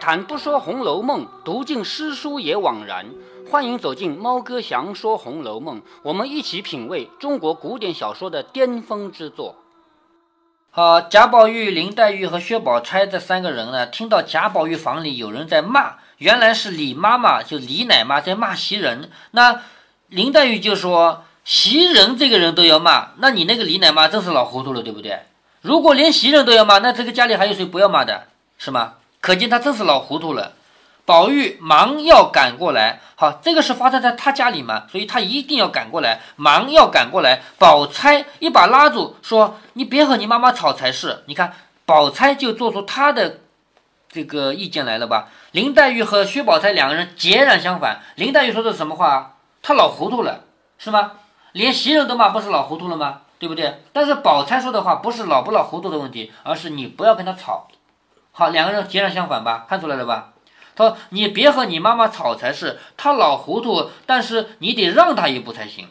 谈不说《红楼梦》，读尽诗书也枉然。欢迎走进猫哥祥说《红楼梦》，我们一起品味中国古典小说的巅峰之作。好，贾宝玉、林黛玉和薛宝钗这三个人呢，听到贾宝玉房里有人在骂，原来是李妈妈，就李奶妈在骂袭人。那林黛玉就说：“袭人这个人都要骂，那你那个李奶妈真是老糊涂了，对不对？如果连袭人都要骂，那这个家里还有谁不要骂的，是吗？可见他真是老糊涂了。”宝玉忙要赶过来，好，这个是发生在他家里嘛，所以他一定要赶过来，忙要赶过来。宝钗一把拉住，说：“你别和你妈妈吵才是。”你看，宝钗就做出她的这个意见来了吧？林黛玉和薛宝钗两个人截然相反。林黛玉说的是什么话？她老糊涂了，是吗？连袭人都骂，不是老糊涂了吗？对不对？但是宝钗说的话不是老不老糊涂的问题，而是你不要跟他吵。好，两个人截然相反吧？看出来了吧？他说：“你别和你妈妈吵才是，她老糊涂，但是你得让她一步才行。”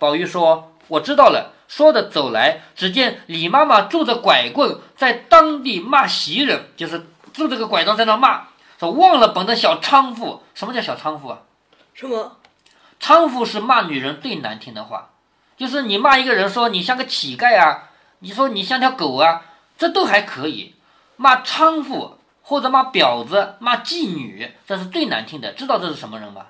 宝玉说：“我知道了。”说着走来，只见李妈妈拄着拐棍在当地骂袭人，就是拄着个拐杖在那骂，说：“忘了本的小娼妇。”什么叫小娼妇啊？什么？娼妇是骂女人最难听的话，就是你骂一个人说你像个乞丐啊，你说你像条狗啊，这都还可以，骂娼妇。或者骂婊子、骂妓女，这是最难听的。知道这是什么人吗？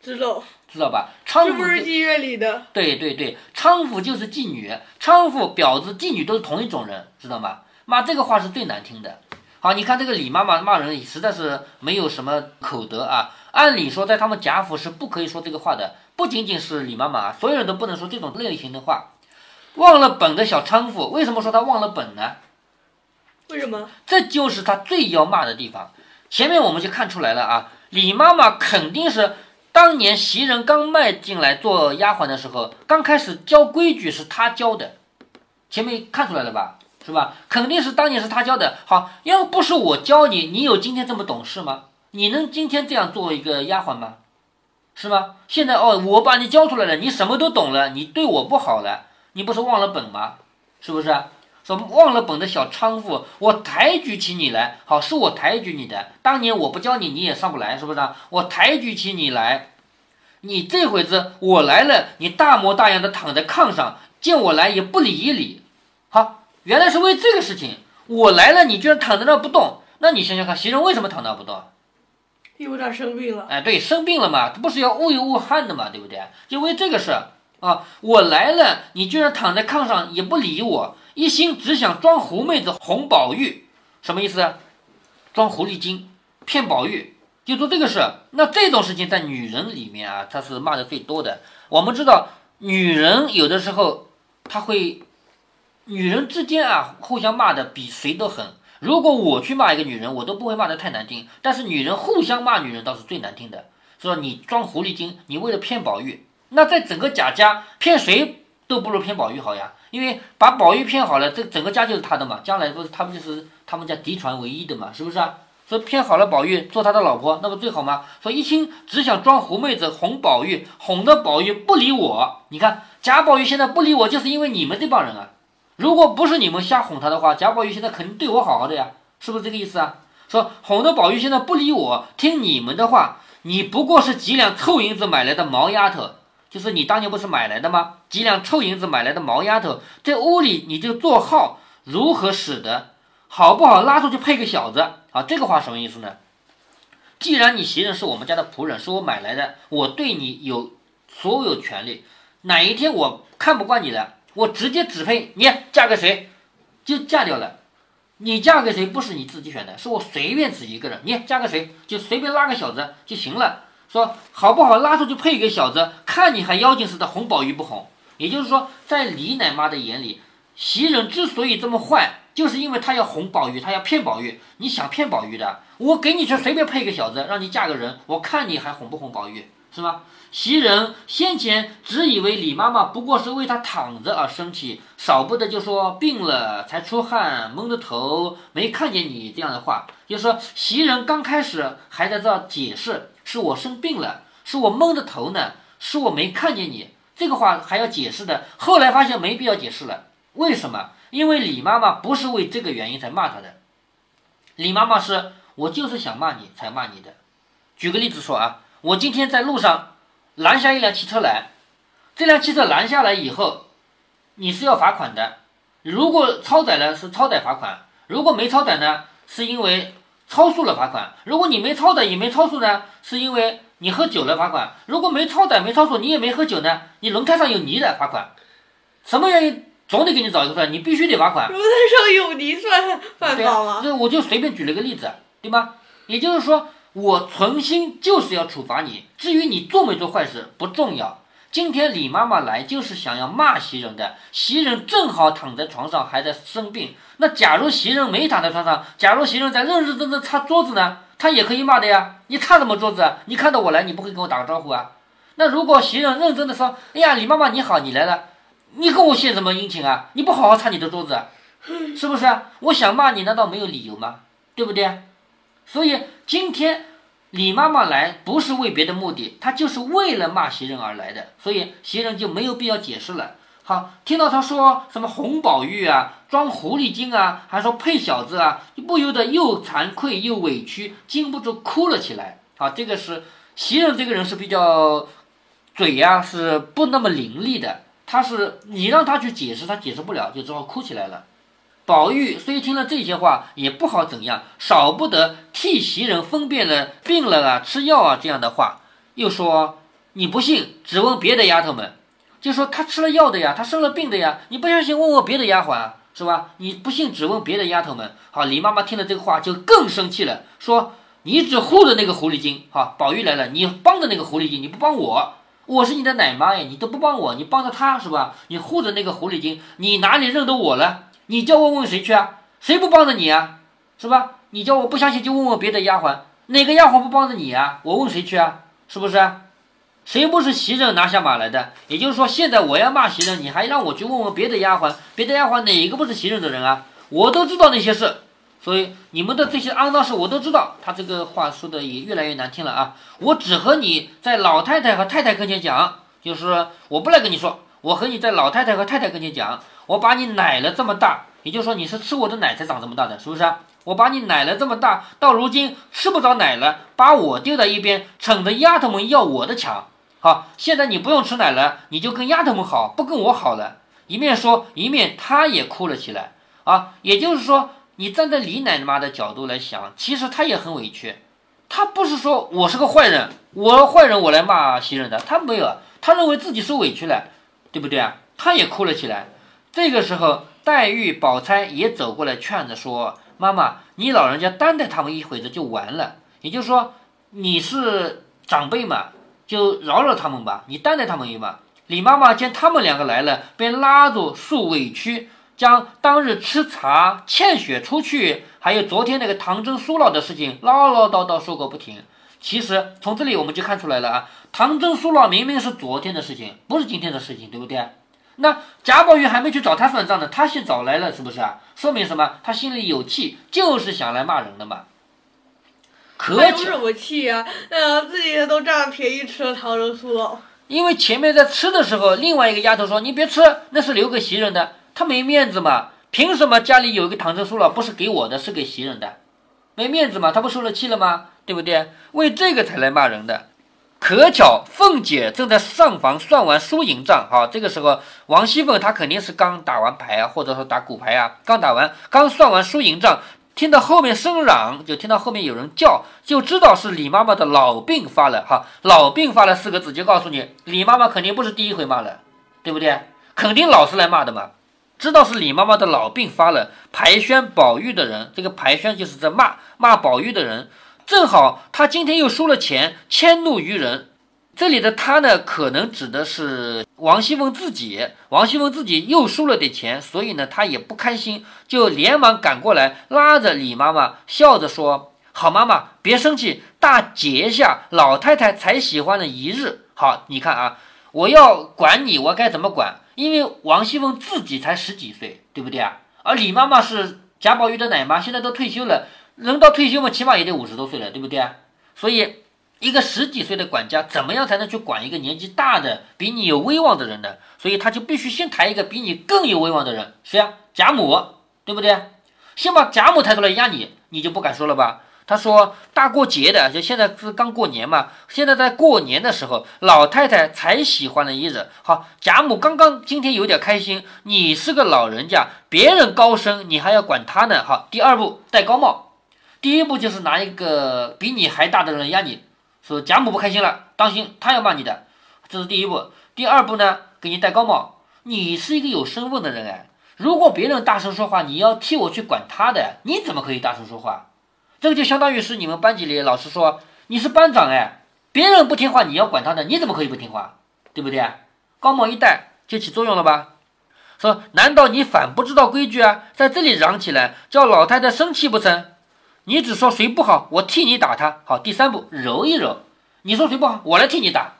知道，知道吧？娼妇是妓院里的。对对对，娼妇就是妓女，娼妇、婊子、妓女都是同一种人，知道吗？骂这个话是最难听的。好，你看这个李妈妈骂人，实在是没有什么口德啊。按理说，在他们贾府是不可以说这个话的，不仅仅是李妈妈，所有人都不能说这种类型的话。忘了本的小娼妇，为什么说她忘了本呢？为什么？这就是他最要骂的地方。前面我们就看出来了啊，李妈妈肯定是当年袭人刚迈进来做丫鬟的时候，刚开始教规矩是她教的。前面看出来了吧？是吧？肯定是当年是她教的。好，要不是我教你，你有今天这么懂事吗？你能今天这样做一个丫鬟吗？是吗？现在哦，我把你教出来了，你什么都懂了，你对我不好了，你不是忘了本吗？是不是？说忘了本的小娼妇，我抬举起你来，好是我抬举你的。当年我不教你，你也上不来，是不是？我抬举起你来，你这会子我来了，你大模大样的躺在炕上，见我来也不理一理。好，原来是为这个事情，我来了，你居然躺在那不动。那你想想看，袭人为什么躺那不动？因为他生病了。哎，对，生病了嘛，他不是要捂一捂汗的嘛，对不对？就为这个事啊，我来了，你居然躺在炕上也不理我。一心只想装狐妹子哄宝玉，什么意思？装狐狸精骗宝玉，就做这个事。那这种事情在女人里面啊，她是骂的最多的。我们知道，女人有的时候她会，女人之间啊互相骂的比谁都狠。如果我去骂一个女人，我都不会骂的太难听。但是女人互相骂女人倒是最难听的。说你装狐狸精，你为了骗宝玉，那在整个贾家骗谁都不如骗宝玉好呀。因为把宝玉骗好了，这整个家就是他的嘛，将来不是他们就是他们家嫡传唯一的嘛，是不是啊？所以骗好了宝玉做他的老婆，那不最好吗？说一心只想装狐妹子哄宝玉，哄得宝玉不理我。你看贾宝玉现在不理我，就是因为你们这帮人啊。如果不是你们瞎哄他的话，贾宝玉现在肯定对我好好的呀，是不是这个意思啊？说哄得宝玉现在不理我，听你们的话，你不过是几两臭银子买来的毛丫头。就是你当年不是买来的吗？几两臭银子买来的毛丫头，在屋里你就做号，如何使得？好不好拉出去配个小子？啊，这个话什么意思呢？既然你袭人是我们家的仆人，是我买来的，我对你有所有权利。哪一天我看不惯你了，我直接指配你嫁给谁，就嫁掉了。你嫁给谁不是你自己选的，是我随便指一个人，你嫁给谁就随便拉个小子就行了。说好不好拉出去配给小子，看你还妖精似的哄宝玉不哄？也就是说，在李奶妈的眼里，袭人之所以这么坏，就是因为她要哄宝玉，她要骗宝玉。你想骗宝玉的，我给你去随便配个小子，让你嫁个人，我看你还哄不哄宝玉，是吗？袭人先前只以为李妈妈不过是为她躺着而生气，少不得就说病了才出汗，蒙着头没看见你这样的话，就是说袭人刚开始还在这解释。是我生病了，是我蒙着头呢，是我没看见你。这个话还要解释的。后来发现没必要解释了，为什么？因为李妈妈不是为这个原因才骂他的。李妈妈是我就是想骂你才骂你的。举个例子说啊，我今天在路上拦下一辆汽车来，这辆汽车拦下来以后，你是要罚款的。如果超载了是超载罚款，如果没超载呢，是因为超速了罚款。如果你没超载也没超速呢，是因为你喝酒了罚款。如果没超载没超速，你也没喝酒呢，你轮胎上有泥的罚款。什么原因总得给你找一个算，你必须得罚款。轮胎上有泥算犯法吗？这我就随便举了个例子，对吗？也就是说，我存心就是要处罚你，至于你做没做坏事不重要。今天李妈妈来就是想要骂袭人的，袭人正好躺在床上还在生病。那假如袭人没躺在床上，假如袭人在认认真真擦桌子呢，她也可以骂的呀。你擦什么桌子啊？你看到我来，你不会跟我打个招呼啊？那如果袭人认真的说，哎呀，李妈妈你好，你来了，你跟我献什么殷勤啊？你不好好擦你的桌子，是不是啊？我想骂你，难道没有理由吗？对不对？所以今天李妈妈来不是为别的目的，她就是为了骂袭人而来的，所以袭人就没有必要解释了。好，听到他说什么红宝玉啊，装狐狸精啊，还说配小子啊，就不由得又惭愧又委屈，禁不住哭了起来。啊，这个是袭人这个人是比较嘴呀、是不那么伶俐的，他是你让他去解释，他解释不了，就只好哭起来了。宝玉虽听了这些话，也不好怎样，少不得替袭人分辨了病了啊、吃药啊这样的话，又说你不信，只问别的丫头们，就说她吃了药的呀，她生了病的呀，你不相信问问别的丫鬟啊，是吧？你不信，只问别的丫头们。好，李妈妈听了这个话就更生气了，说你只护着那个狐狸精，好，宝玉来了，你帮着那个狐狸精，你不帮我。我是你的奶妈呀，你都不帮我，你帮着他是吧？你护着那个狐狸精，你哪里认得我了？你叫我问谁去啊？谁不帮着你啊？是吧？你叫我不相信就问问别的丫鬟，哪个丫鬟不帮着你啊？我问谁去啊？是不是？谁不是袭人拿下马来的？也就是说，现在我要骂袭人，你还让我去问问别的丫鬟，别的丫鬟哪个不是袭人的人啊？我都知道那些事，所以你们的这些肮脏事我都知道。他这个话说的也越来越难听了啊！我只和你在老太太和太太跟前讲，就是我不来跟你说，我和你在老太太和太太跟前讲，我把你奶了这么大，也就是说你是吃我的奶才长这么大的，是不是？我把你奶了这么大，到如今吃不着奶了，把我丢在一边，逞着丫头们要我的强。好，现在你不用吃奶了，你就跟丫头们好，不跟我好了。一面说，一面他也哭了起来啊。也就是说，你站在李奶妈的角度来想，其实她也很委屈。她不是说我是个坏人，我坏人我来骂袭人的，她没有，她认为自己受委屈了，对不对啊？她也哭了起来。这个时候，黛玉、宝钗也走过来劝着说：“妈妈，你老人家担待他们一会子就完了，也就是说你是长辈嘛。”就饶了他们吧，你担待他们一把。李妈妈见他们两个来了，便拉住诉委屈，将当日吃茶欠血出去，还有昨天那个唐僧苏老的事情唠唠叨叨说个不停。其实从这里我们就看出来了啊，唐僧苏老明明是昨天的事情，不是今天的事情，对不对？那贾宝玉还没去找他算账呢，他先找来了，是不是啊？说明什么？他心里有气，就是想来骂人的嘛。可有什么气呀、呃，自己都占了便宜吃了唐僧酥了。因为前面在吃的时候，另外一个丫头说：“你别吃，那是留给袭人的。”他没面子嘛？凭什么家里有一个唐僧酥了，不是给我的，是给袭人的？没面子嘛？他不受了气了吗？对不对？为这个才来骂人的。可巧凤姐正在上房算完输赢账，好，这个时候王熙凤她肯定是刚打完牌啊，或者说打骨牌啊，刚打完，刚算完输赢账，听到后面声嚷，就听到后面有人叫，就知道是李妈妈的老病发了。哈，老病发了四个字，就告诉你，李妈妈肯定不是第一回骂了，对不对？肯定老是来骂的嘛。知道是李妈妈的老病发了，排宣宝玉的人，这个排宣就是在骂骂宝玉的人，正好他今天又输了钱，迁怒于人。这里的他呢，可能指的是王熙凤自己。王熙凤自己又输了点钱，所以呢，她也不开心，就连忙赶过来，拉着李妈妈，笑着说：“好妈妈，别生气，大节下老太太才喜欢的一日。好，你看啊，我要管你，我该怎么管？因为王熙凤自己才十几岁，对不对啊？而李妈妈是贾宝玉的奶妈，现在都退休了，人到退休嘛，起码也得五十多岁了，对不对啊？所以。”一个十几岁的管家，怎么样才能去管一个年纪大的、比你有威望的人呢？所以他就必须先抬一个比你更有威望的人，谁呀？贾母，对不对？先把贾母抬出来压你，你就不敢说了吧？他说大过节的，就现在是刚过年嘛，现在在过年的时候，老太太才喜欢的衣着。好，贾母刚刚今天有点开心，你是个老人家，别人高升你还要管他呢。好，第二步戴高帽，第一步就是拿一个比你还大的人压你，说贾母不开心了，当心他要骂你的，这是第一步。第二步呢，给你戴高帽，你是一个有身份的人哎，如果别人大声说话，你要替我去管他的，你怎么可以大声说话？这个就相当于是你们班级里老师说你是班长哎，别人不听话你要管他的，你怎么可以不听话？对不对？高帽一戴就起作用了吧？说难道你反不知道规矩啊？在这里嚷起来叫老太太生气不成？你只说谁不好，我替你打他。好，第三步揉一揉，你说谁不好，我来替你打，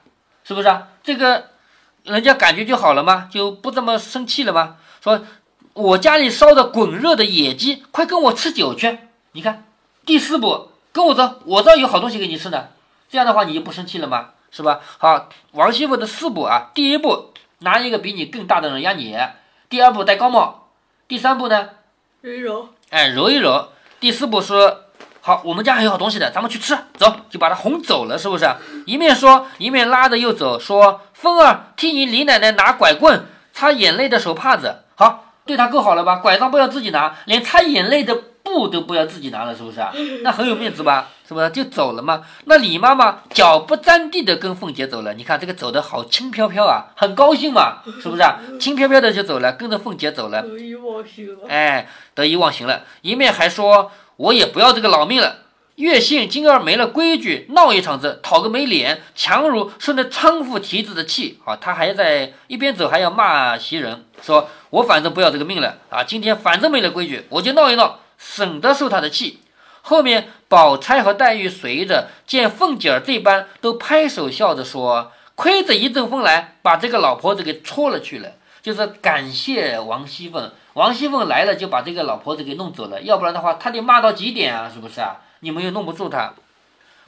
是不是啊？这个人家感觉就好了吗？就不这么生气了吗？说我家里烧的滚热的野鸡，快跟我吃酒去，你看。第四步，跟我走，我这儿有好东西给你吃呢。这样的话，你就不生气了吗？是吧？好，王熙凤的四步啊，第一步拿一个比你更大的人压你，第二步戴高帽，第三步呢，揉一揉，哎，揉一揉。第四步是，好，我们家还有好东西的，咱们去吃，走，就把他哄走了，是不是？一面说，一面拉着又走，说，凤儿替你李奶奶拿拐棍，擦眼泪的手帕子，好，对他够好了吧？拐杖不要自己拿，连擦眼泪的。布都不要自己拿了，是不是啊？那很有面子吧？是不是就走了嘛？那李妈妈脚不沾地的跟凤姐走了，你看这个走的好轻飘飘啊，很高兴嘛，是不是啊？轻飘飘的就走了，跟着凤姐走了，得意忘形了。哎，得意忘形了，一面还说我也不要这个老命了。越信今儿没了规矩，闹一场子，讨个没脸，强如顺着娼妇蹄子的气。啊，他还在一边走，还要骂袭人，说我反正不要这个命了啊！今天反正没了规矩，我就闹一闹。省得受他的气。后面宝钗和黛玉随着见凤姐儿这般，都拍手笑着说：“亏着一阵风来，把这个老婆子给戳了去了。”就是感谢王熙凤，王熙凤来了就把这个老婆子给弄走了，要不然的话他得骂到几点啊？是不是啊？你们又弄不住他。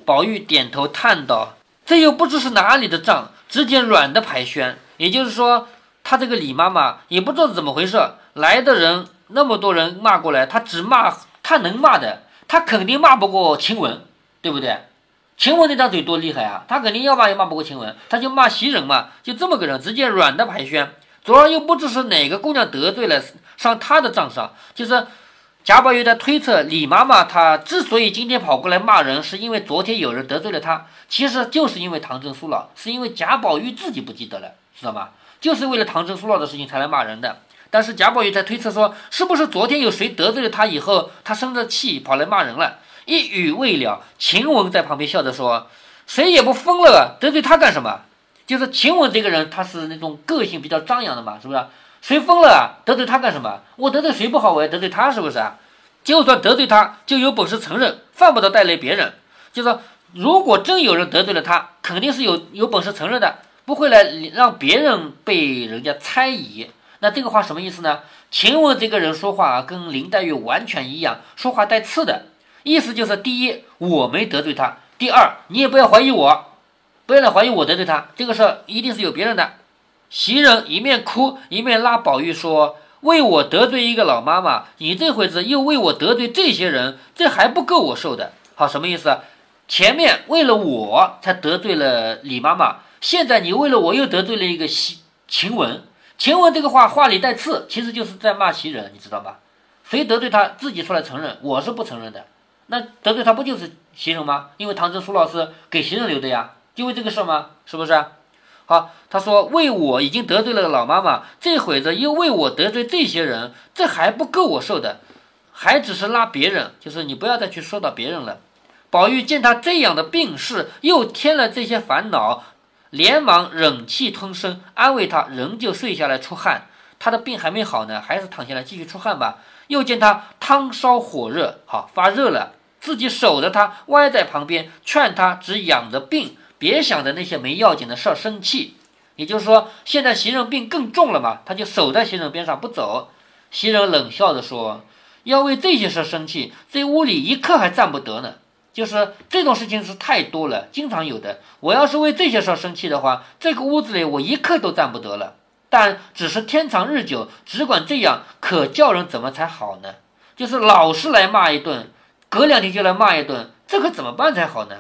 宝玉点头叹道：“这又不知是哪里的账，只见软的排宣。也就是说，他这个李妈妈也不知道怎么回事，来的人。”那么多人骂过来，他只骂他能骂的，他肯定骂不过晴雯，对不对？晴雯那张嘴多厉害啊，他肯定要骂也骂不过晴雯，他就骂袭人嘛，就这么个人，直接软的排宣。昨儿又不知是哪个姑娘得罪了，上他的账上，就是贾宝玉在推测李妈妈她之所以今天跑过来骂人，是因为昨天有人得罪了她，其实就是因为唐僧苏老，是因为贾宝玉自己不记得了，知道吗？就是为了唐僧苏老的事情才来骂人的。但是贾宝玉在推测说，是不是昨天有谁得罪了他以后，他生着气跑来骂人了？一语未了，晴雯在旁边笑着说：“谁也不疯了，得罪他干什么？就是晴雯这个人，他是那种个性比较张扬的嘛，是不是？谁疯了，得罪他干什么？我得罪谁不好，我要得罪他，是不是啊？就算得罪他，就有本事承认，犯不着带累别人。就说如果真有人得罪了他，肯定是有有本事承认的，不会来让别人被人家猜疑。”那这个话什么意思呢？晴雯这个人说话啊，跟林黛玉完全一样，说话带刺的。意思就是：第一，我没得罪他；第二，你也不要怀疑我，不要来怀疑我得罪他。这个事儿一定是有别人的。袭人一面哭一面拉宝玉说：“为我得罪一个老妈妈，你这会子又为我得罪这些人，这还不够我受的。好，什么意思？前面为了我才得罪了李妈妈，现在你为了我又得罪了一个袭晴雯。”晴雯这个话话里带刺，其实就是在骂袭人，你知道吧？谁得罪他自己出来承认，我是不承认的。那得罪他不就是袭人吗？因为唐僧苏老师给袭人留的呀，就为这个事吗？是不是？好，他说为我已经得罪了老妈妈，这会子又为我得罪这些人，这还不够我受的，还只是拉别人，就是你不要再去说到别人了。宝玉见他这样的病势，又添了这些烦恼。连忙忍气吞声，安慰他，仍旧睡下来出汗。他的病还没好呢，还是躺下来继续出汗吧。又见他汤烧火热，好发热了，自己守着他，歪在旁边，劝他只养着病，别想着那些没要紧的事儿生气。也就是说，现在袭人病更重了嘛，他就守在袭人边上不走。袭人冷笑着说：“要为这些事生气，这屋里一刻还站不得呢。”就是这种事情是太多了，经常有的。我要是为这些事儿生气的话，这个屋子里我一刻都站不得了。但只是天长日久，只管这样，可叫人怎么才好呢？就是老是来骂一顿，隔两天就来骂一顿，这可怎么办才好呢？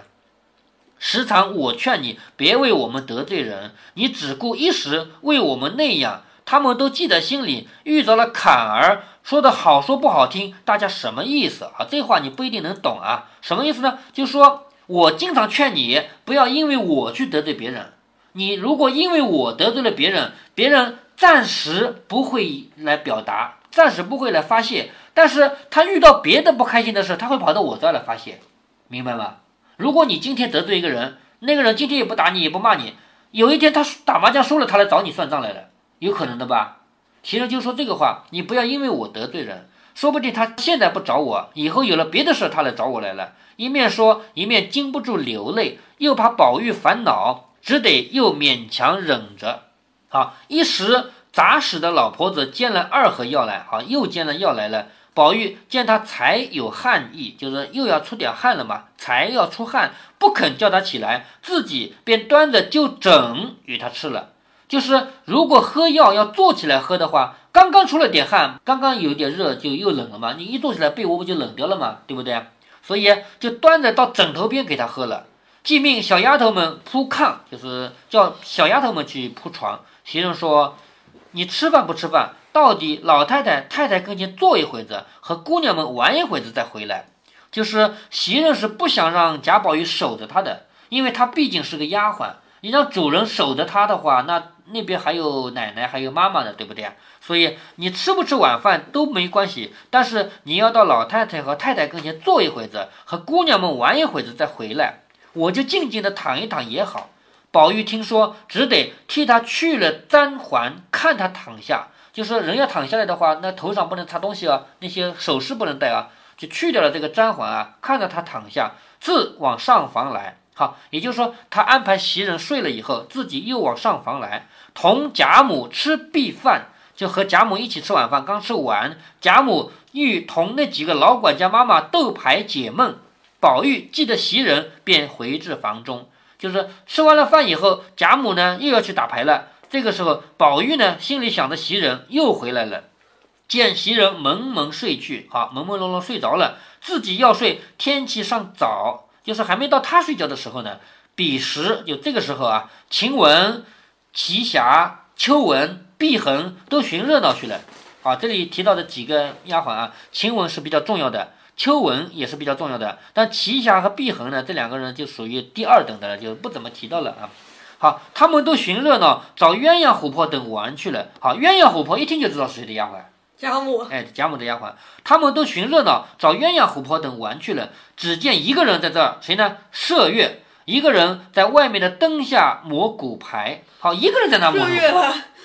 时常我劝你别为我们得罪人，你只顾一时为我们那样，他们都记在心里，遇着了坎儿，说的好说不好听，大家什么意思啊？这话你不一定能懂啊，什么意思呢？就说我经常劝你不要因为我去得罪别人，你如果因为我得罪了别人，别人暂时不会来表达，暂时不会来发泄，但是他遇到别的不开心的事，他会跑到我这儿来发泄，明白吗？如果你今天得罪一个人，那个人今天也不打你，也不骂你，有一天他打麻将输了，他来找你算账来了，有可能的吧？其实就说这个话，你不要因为我得罪人，说不定他现在不找我，以后有了别的事，他来找我来了。一面说，一面禁不住流泪，又怕宝玉烦恼，只得又勉强忍着。好，一时杂使的老婆子煎了二盒药来，好，又煎了药来了。宝玉见他才有汗意，就是又要出点汗了嘛，才要出汗，不肯叫他起来，自己便端着就整与他吃了。就是如果喝药要坐起来喝的话，刚刚出了点汗，刚刚有点热就又冷了嘛，你一坐起来被窝不就冷掉了嘛，对不对？所以就端着到枕头边给他喝了，即命小丫头们铺炕，就是叫小丫头们去铺床。袭人说：“你吃饭不吃饭？”到底老太太、太太跟前坐一会子，和姑娘们玩一会子再回来。就是袭人是不想让贾宝玉守着她的，因为她毕竟是个丫鬟，你让主人守着他的话，那那边还有奶奶，还有妈妈呢，对不对啊？所以你吃不吃晚饭都没关系，但是你要到老太太和太太跟前坐一会子，和姑娘们玩一会子再回来，我就静静的躺一躺也好。宝玉听说，只得替他去了簪环，看他躺下。就是人要躺下来的话，那头上不能插东西啊，那些首饰不能戴啊，就去掉了这个簪环啊。看着他躺下，自往上房来。好，也就是说，他安排袭人睡了以后，自己又往上房来，同贾母吃毕饭，就和贾母一起吃晚饭。刚吃完，贾母欲同那几个老管家妈妈斗牌解闷。宝玉记得袭人，便回至房中。就是吃完了饭以后，贾母呢又要去打牌了。这个时候，宝玉呢心里想着袭人又回来了，见袭人蒙蒙睡去，好朦朦胧胧睡着了，自己要睡，天气尚早，就是还没到他睡觉的时候呢。彼时就这个时候啊，晴雯、奇霞、秋纹、碧痕都寻热闹去了。啊，这里提到的几个丫鬟啊，晴雯是比较重要的，秋纹也是比较重要的，但奇霞和碧痕呢，这两个人就属于第二等的了，就不怎么提到了啊。好，他们都寻热闹，找鸳鸯、琥珀等玩去了。好，鸳鸯、琥珀一听就知道是谁的丫鬟，贾母。哎，贾母的丫鬟，他们都寻热闹，找鸳鸯、琥珀等玩去了。只见一个人在这儿，谁呢？麝月，一个人在外面的灯下磨骨牌。好，一个人在那磨。麝月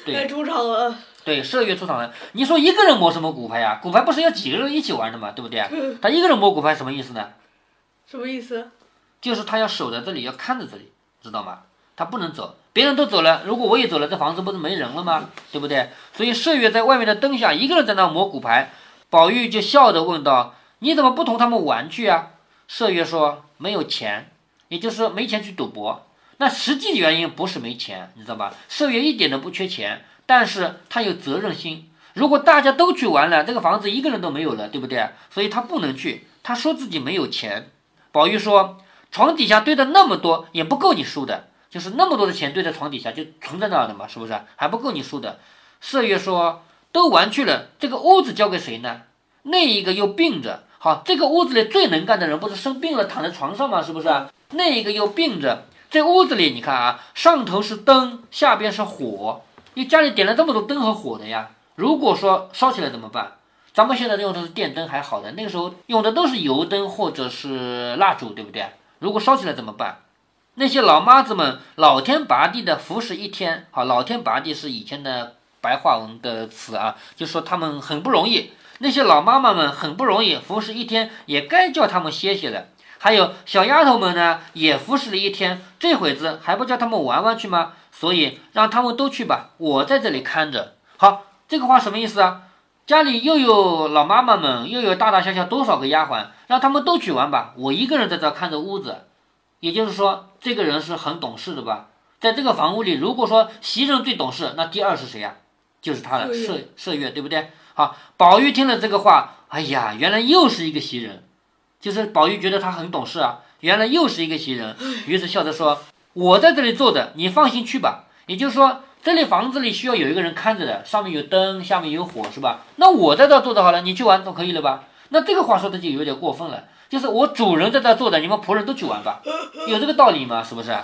对，出场了。对，麝月出场了。你说一个人磨什么骨牌呀？骨牌不是要几个人一起玩的嘛，对不对？他一个人磨骨牌什么意思呢？什么意思？就是他要守在这里，要看着这里，知道吗？他不能走，别人都走了，如果我也走了，这房子不是没人了吗？对不对？所以麝月在外面的灯下，一个人在那磨骨牌。宝玉就笑着问道：“你怎么不同他们玩去啊？”麝月说：“没有钱，也就是说没钱去赌博。那实际原因不是没钱，你知道吧？麝月一点都不缺钱，但是他有责任心。如果大家都去玩了，这个房子一个人都没有了，对不对？所以他不能去。他说自己没有钱。宝玉说：“床底下堆的那么多，也不够你输的。”就是那么多的钱堆在床底下，就存在那儿的嘛，是不是还不够你输的？四月说：“都玩去了，这个屋子交给谁呢？那一个又病着，好，这个屋子里最能干的人不是生病了躺在床上吗？是不是？那一个又病着，这屋子里你看啊，上头是灯，下边是火，你家里点了这么多灯和火的呀。如果说烧起来怎么办？咱们现在用的是电灯还好的，那个时候用的都是油灯或者是蜡烛，对不对？如果烧起来怎么办？”那些老妈子们老天拔地的服侍一天，好，老天拔地是以前的白话文的词啊，就说他们很不容易。那些老妈妈们很不容易服侍一天，也该叫他们歇歇了。还有小丫头们呢，也服侍了一天，这会子还不叫他们玩玩去吗？所以让他们都去吧，我在这里看着。好，这个话什么意思啊？家里又有老妈妈们，又有大大小小多少个丫鬟，让他们都去玩吧，我一个人在这看着屋子。也就是说，这个人是很懂事的吧？在这个房屋里，如果说袭人最懂事，那第二是谁呀？就是他的麝麝月，对不对？好，宝玉听了这个话，哎呀，原来又是一个袭人，就是宝玉觉得他很懂事啊，原来又是一个袭人，于是笑着说：“我在这里坐着，你放心去吧。”也就是说，这里房子里需要有一个人看着的，上面有灯，下面有火，是吧？那我在这坐着好了，你去玩总可以了吧？那这个话说的就有点过分了，就是我主人在这坐着，你们仆人都去玩吧，有这个道理吗？是不是？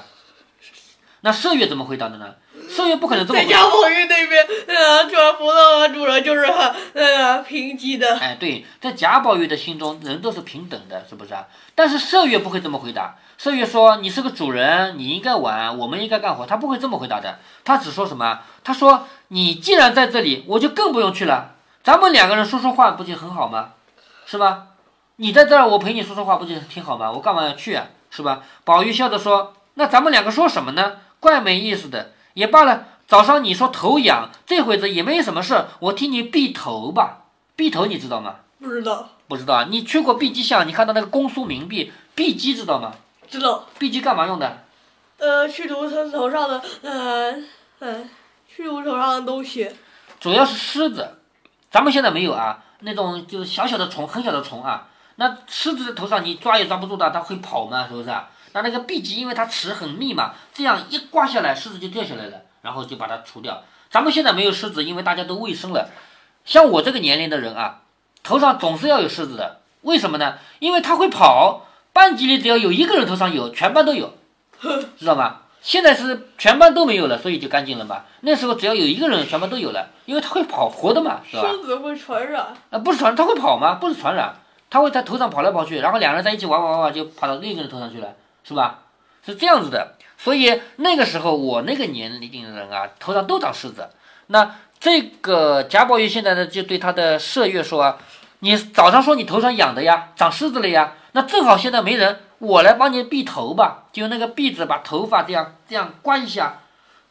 那麝月怎么回答的呢？麝月不可能这么在贾宝玉那边，呃，传福的和主人就是很那个平级的。哎，对，在贾宝玉的心中，人都是平等的，是不是啊？但是麝月不会这么回答。麝月说：“你是个主人，你应该玩，我们应该干活。”他不会这么回答的。他只说什么？他说：“你既然在这里，我就更不用去了。咱们两个人说说话，不就很好吗？是吧？你在这儿，我陪你说说话，不就挺好吗？我干嘛要去啊？是吧？”宝玉笑着说：“那咱们两个说什么呢？怪没意思的。也罢了，早上你说头痒，这会子也没什么事，我替你避头吧。避头你知道吗？不知道，不知道啊？你去过碧鸡巷，你看到那个公苏冥币，碧鸡知道吗？知道。碧鸡干嘛用的？呃，去除他头上的，呃，呃，去除头上的东西。主要是虱子，咱们现在没有啊，那种就是小小的虫，很小的虫啊。那虱子的头上你抓也抓不住的，它会跑嘛，是不是啊？那那个壁鸡，因为它齿很密嘛，这样一刮下来，虱子就掉下来了，然后就把它除掉。咱们现在没有虱子，因为大家都卫生了。像我这个年龄的人啊，头上总是要有虱子的，为什么呢？因为它会跑，班级里只要有一个人头上有，全班都有，知道吗？现在是全班都没有了，所以就干净了嘛。那时候只要有一个人，全班都有了，因为它会跑，活的嘛，是吧？虱子会传染。啊，不是传，它会跑吗？不是传染，他会在头上跑来跑去，然后两个人在一起玩玩玩玩，就跑到另一个人头上去了。是吧？是这样子的，所以那个时候我那个年龄的人啊，头上都长虱子。那这个贾宝玉现在呢，就对他的麝月说：“你早上说你头上痒的呀，长虱子了呀，那正好现在没人，我来帮你避头吧。就用那个篦子把头发这样这样刮一下，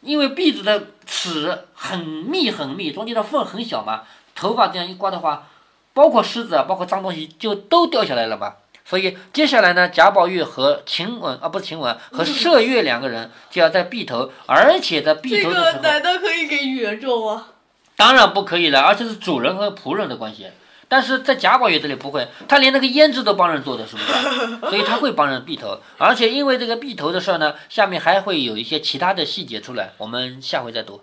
因为篦子的齿很密很密，中间的缝很小嘛，头发这样一刮的话，包括狮子啊，包括脏东西就都掉下来了嘛。”所以接下来呢，贾宝玉和晴雯啊，不是晴雯，和麝月两个人就要在避头，而且在避头的时候，这个难道可以给女人种啊？当然不可以了，而且是主人和仆人的关系。但是在贾宝玉这里不会，他连那个胭脂都帮人做的，是不是？所以他会帮人避头，而且因为这个避头的事儿呢，下面还会有一些其他的细节出来，我们下回再读。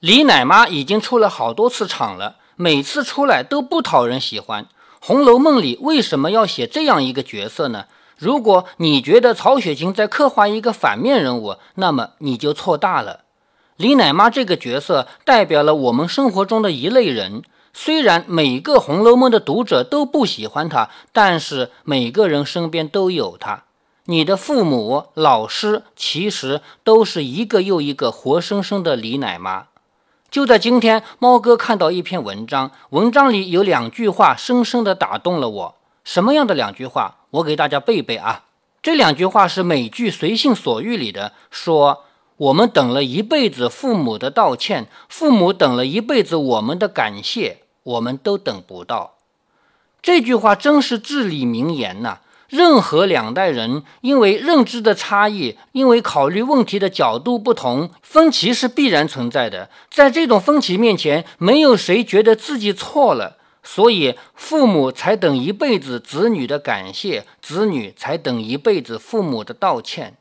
李奶妈已经出了好多次场了，每次出来都不讨人喜欢。《红楼梦》里为什么要写这样一个角色呢？如果你觉得曹雪芹在刻画一个反面人物，那么你就错大了。李奶妈这个角色代表了我们生活中的一类人，虽然每个《红楼梦》的读者都不喜欢她，但是每个人身边都有她。你的父母、老师，其实都是一个又一个活生生的李奶妈。就在今天，猫哥看到一篇文章，文章里有两句话深深地打动了我。什么样的两句话？我给大家背背啊。这两句话是美剧《随心所欲》里的，说我们等了一辈子父母的道歉，父母等了一辈子我们的感谢，我们都等不到。这句话真是至理名言呐。任何两代人因为认知的差异，因为考虑问题的角度不同，分歧是必然存在的。在这种分歧面前，没有谁觉得自己错了，所以父母才等一辈子子女的感谢，子女才等一辈子父母的道歉。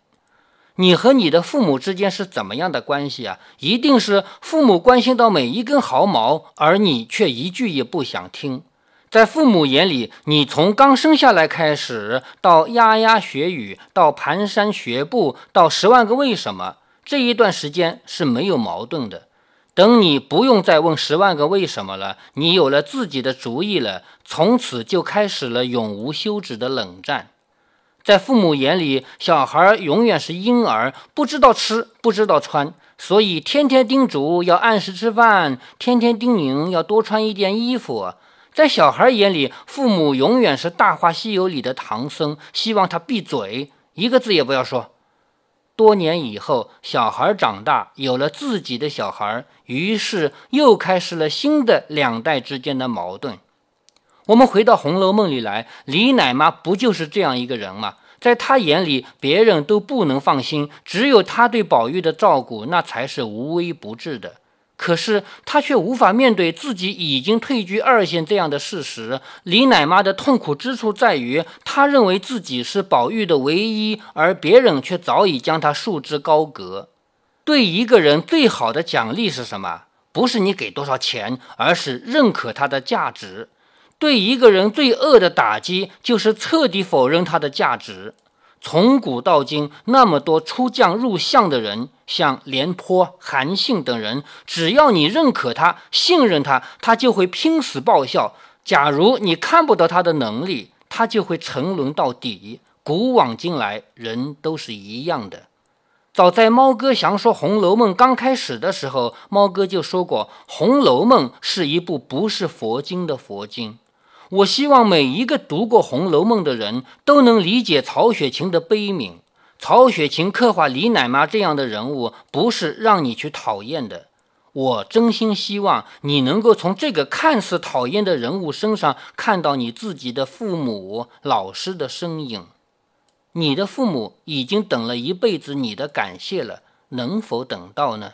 你和你的父母之间是怎么样的关系啊？一定是父母关心到每一根毫毛，而你却一句也不想听。在父母眼里，你从刚生下来开始，到牙牙学语，到蹒跚学步，到十万个为什么，这一段时间是没有矛盾的。等你不用再问十万个为什么了，你有了自己的主意了，从此就开始了永无休止的冷战。在父母眼里，小孩永远是婴儿，不知道吃，不知道穿，所以天天叮嘱要按时吃饭，天天叮咛要多穿一件衣服。在小孩眼里，父母永远是《大话西游》里的唐僧，希望他闭嘴，一个字也不要说。多年以后，小孩长大，有了自己的小孩，于是又开始了新的两代之间的矛盾。我们回到《红楼梦》里来，李奶妈不就是这样一个人吗？在她眼里，别人都不能放心，只有她对宝玉的照顾，那才是无微不至的。可是他却无法面对自己已经退居二线这样的事实。李奶妈的痛苦之处在于，她认为自己是宝玉的唯一，而别人却早已将她束之高阁。对一个人最好的奖励是什么？不是你给多少钱，而是认可他的价值。对一个人最恶的打击，就是彻底否认他的价值。从古到今，那么多出将入相的人，像廉颇、韩信等人，只要你认可他、信任他，他就会拼死报效；假如你看不到他的能力，他就会沉沦到底。古往今来，人都是一样的。早在猫哥详说《红楼梦》刚开始的时候，猫哥就说过，《红楼梦》是一部不是佛经的佛经。我希望每一个读过《红楼梦》的人都能理解曹雪芹的悲悯。曹雪芹刻画李奶妈这样的人物，不是让你去讨厌的。我真心希望你能够从这个看似讨厌的人物身上看到你自己的父母、老师的身影。你的父母已经等了一辈子你的感谢了，能否等到呢？